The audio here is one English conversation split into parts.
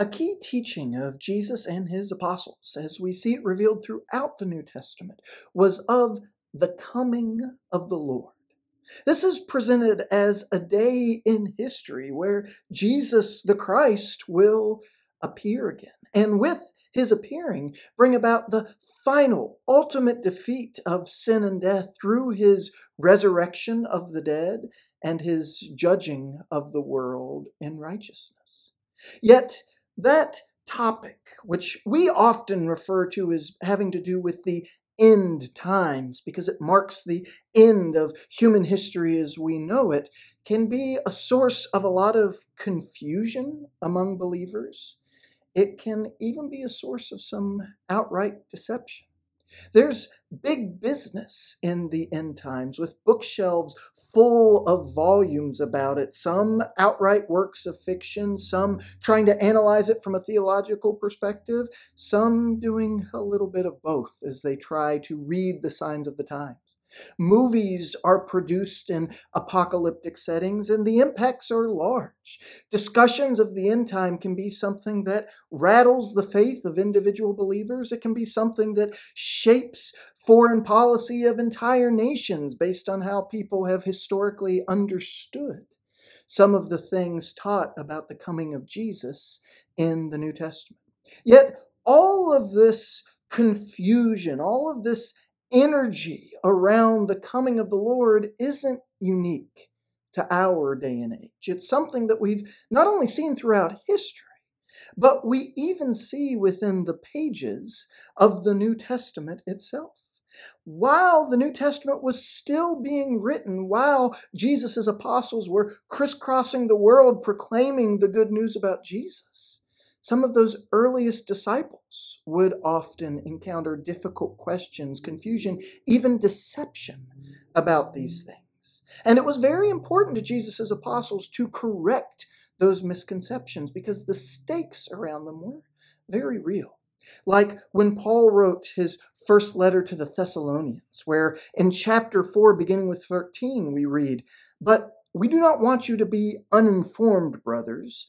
A key teaching of Jesus and his apostles, as we see it revealed throughout the New Testament, was of the coming of the Lord. This is presented as a day in history where Jesus the Christ will appear again. And with his appearing, bring about the final, ultimate defeat of sin and death through his resurrection of the dead and his judging of the world in righteousness. Yet, that topic, which we often refer to as having to do with the end times because it marks the end of human history as we know it, can be a source of a lot of confusion among believers. It can even be a source of some outright deception. There's big business in the end times with bookshelves full of volumes about it, some outright works of fiction, some trying to analyze it from a theological perspective, some doing a little bit of both as they try to read the signs of the times. Movies are produced in apocalyptic settings and the impacts are large. Discussions of the end time can be something that rattles the faith of individual believers. It can be something that shapes foreign policy of entire nations based on how people have historically understood some of the things taught about the coming of Jesus in the New Testament. Yet, all of this confusion, all of this energy around the coming of the Lord isn't unique to our day and age. It's something that we've not only seen throughout history, but we even see within the pages of the New Testament itself. While the New Testament was still being written, while Jesus' apostles were crisscrossing the world proclaiming the good news about Jesus, some of those earliest disciples would often encounter difficult questions, confusion, even deception about these mm. things. And it was very important to Jesus' apostles to correct those misconceptions because the stakes around them were very real. Like when Paul wrote his first letter to the Thessalonians, where in chapter 4, beginning with 13, we read, But we do not want you to be uninformed, brothers,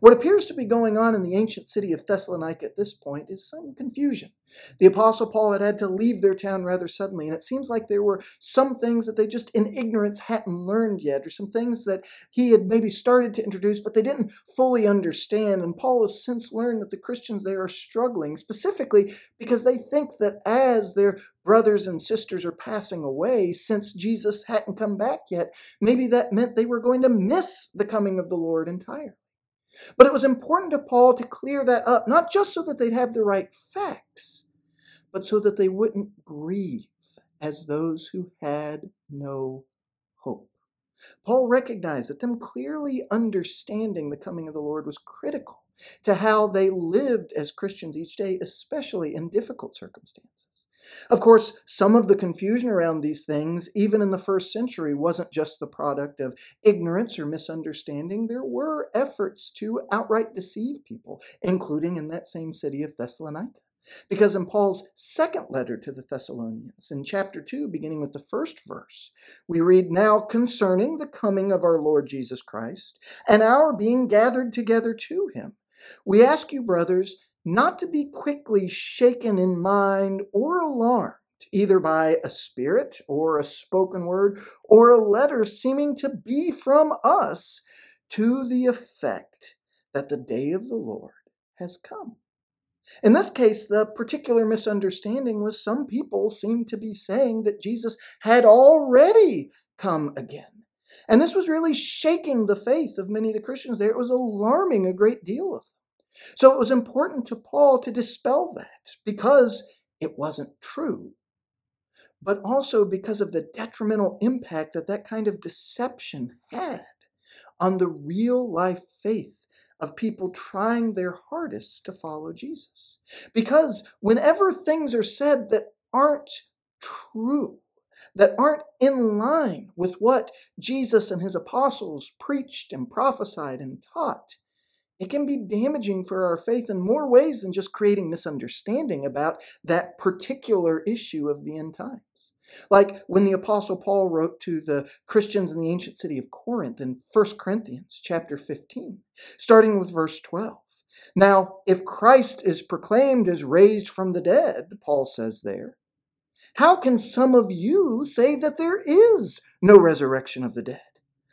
What appears to be going on in the ancient city of Thessalonica at this point is some confusion. The Apostle Paul had had to leave their town rather suddenly, and it seems like there were some things that they just in ignorance hadn't learned yet, or some things that he had maybe started to introduce, but they didn't fully understand. And Paul has since learned that the Christians there are struggling, specifically because they think that as their brothers and sisters are passing away, since Jesus hadn't come back yet, maybe that meant they were going to miss the coming of the Lord entirely. But it was important to Paul to clear that up, not just so that they'd have the right facts, but so that they wouldn't grieve as those who had no hope. Paul recognized that them clearly understanding the coming of the Lord was critical to how they lived as Christians each day, especially in difficult circumstances. Of course, some of the confusion around these things, even in the first century, wasn't just the product of ignorance or misunderstanding. There were efforts to outright deceive people, including in that same city of Thessalonica. Because in Paul's second letter to the Thessalonians, in chapter 2, beginning with the first verse, we read, Now concerning the coming of our Lord Jesus Christ and our being gathered together to him, we ask you, brothers, not to be quickly shaken in mind or alarmed, either by a spirit or a spoken word or a letter seeming to be from us to the effect that the day of the Lord has come. In this case, the particular misunderstanding was some people seemed to be saying that Jesus had already come again. And this was really shaking the faith of many of the Christians there. It was alarming a great deal of them. So it was important to Paul to dispel that because it wasn't true, but also because of the detrimental impact that that kind of deception had on the real life faith of people trying their hardest to follow Jesus. Because whenever things are said that aren't true, that aren't in line with what Jesus and his apostles preached and prophesied and taught, it can be damaging for our faith in more ways than just creating misunderstanding about that particular issue of the end times. Like when the apostle Paul wrote to the Christians in the ancient city of Corinth in 1 Corinthians chapter 15, starting with verse 12. Now, if Christ is proclaimed as raised from the dead, Paul says there, how can some of you say that there is no resurrection of the dead?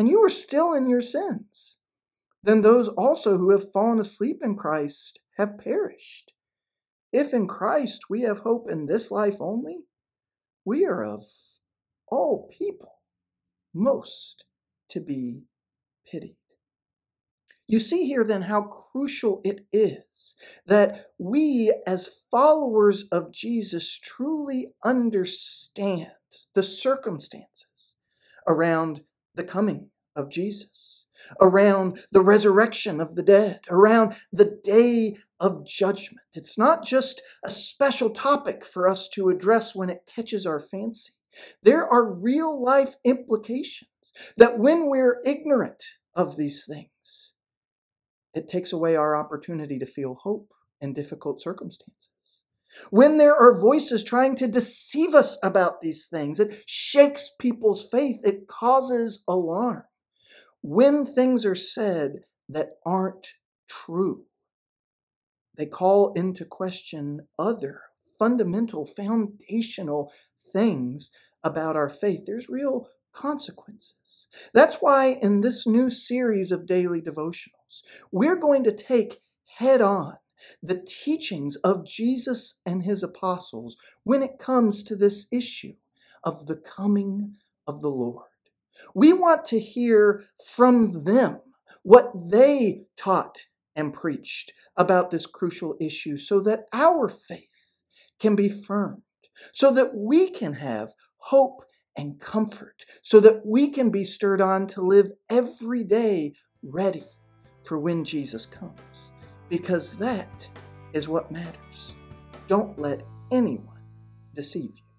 and you are still in your sins, then those also who have fallen asleep in Christ have perished. If in Christ we have hope in this life only, we are of all people most to be pitied. You see here then how crucial it is that we, as followers of Jesus, truly understand the circumstances around the coming of Jesus, around the resurrection of the dead, around the day of judgment. It's not just a special topic for us to address when it catches our fancy. There are real life implications that when we're ignorant of these things, it takes away our opportunity to feel hope in difficult circumstances. When there are voices trying to deceive us about these things, it shakes people's faith, it causes alarm. When things are said that aren't true, they call into question other fundamental, foundational things about our faith. There's real consequences. That's why in this new series of daily devotionals, we're going to take head on the teachings of Jesus and his apostles when it comes to this issue of the coming of the Lord. We want to hear from them what they taught and preached about this crucial issue so that our faith can be firmed, so that we can have hope and comfort, so that we can be stirred on to live every day ready for when Jesus comes because that is what matters. Don't let anyone deceive you.